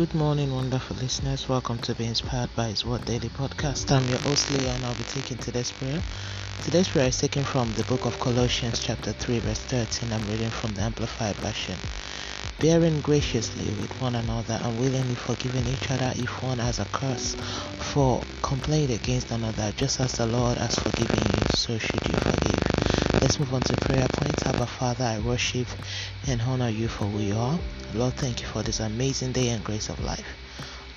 Good morning, wonderful listeners. Welcome to Be Inspired by His Word Daily Podcast. I'm your host, Leah, and I'll be taking today's prayer. Today's prayer is taken from the book of Colossians, chapter 3, verse 13. I'm reading from the Amplified Version. Bearing graciously with one another and willingly forgiving each other if one has a curse for complaint against another, just as the Lord has forgiven you, so should you forgive. Move on to prayer point. Abba Father, I worship and honor you for who you are. Lord, thank you for this amazing day and grace of life.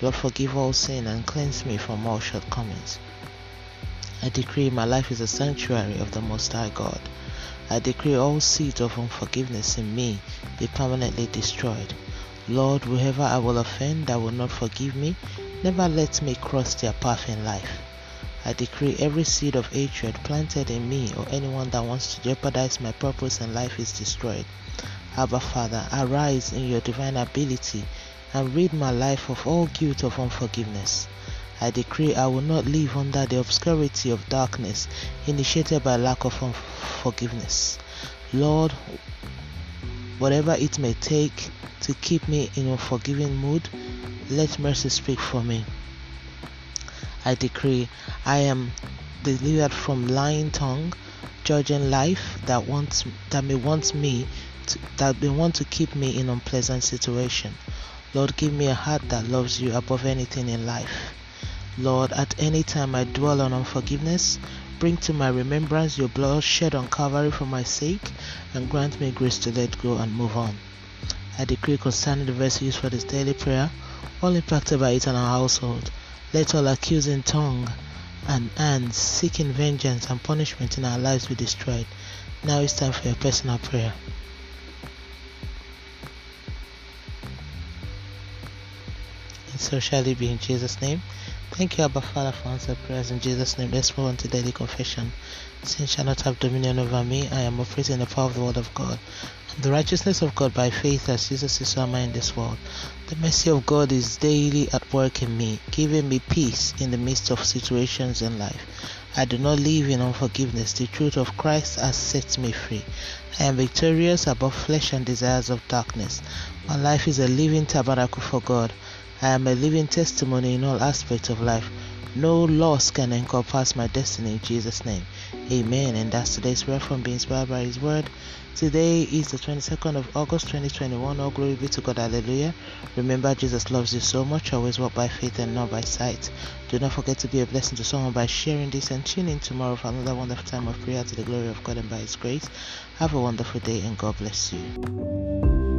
Lord, forgive all sin and cleanse me from all shortcomings. I decree my life is a sanctuary of the Most High God. I decree all seeds of unforgiveness in me be permanently destroyed. Lord, whoever I will offend that will not forgive me, never let me cross their path in life. I decree every seed of hatred planted in me or anyone that wants to jeopardize my purpose and life is destroyed. Abba Father, arise in your divine ability and rid my life of all guilt of unforgiveness. I decree I will not live under the obscurity of darkness initiated by lack of forgiveness. Lord, whatever it may take to keep me in a forgiving mood, let mercy speak for me. I decree I am delivered from lying tongue, judging life that wants that may want me to, that may want to keep me in unpleasant situation. Lord, give me a heart that loves you above anything in life. Lord, at any time I dwell on unforgiveness, bring to my remembrance your blood shed on Calvary for my sake, and grant me grace to let go and move on. I decree concerning the verse used for this daily prayer, all impacted by it in our household. Let all accusing tongue and hands seeking vengeance and punishment in our lives be destroyed. Now it's time for your personal prayer. And so shall it be in Jesus' name. Thank you, Abba Father, for answered prayers in Jesus' name. Let's move on to daily confession. Sin shall not have dominion over me. I am operating in the power of the word of God. The righteousness of God by faith as Jesus is our in this world. The mercy of God is daily at work in me, giving me peace in the midst of situations in life. I do not live in unforgiveness. The truth of Christ has set me free. I am victorious above flesh and desires of darkness. My life is a living tabernacle for God. I am a living testimony in all aspects of life. No loss can encompass my destiny in Jesus' name. Amen. And that's today's word from being inspired by His word. Today is the 22nd of August 2021. All glory be to God. Hallelujah. Remember, Jesus loves you so much. Always walk by faith and not by sight. Do not forget to be a blessing to someone by sharing this and tune in tomorrow for another wonderful time of prayer to the glory of God and by His grace. Have a wonderful day and God bless you.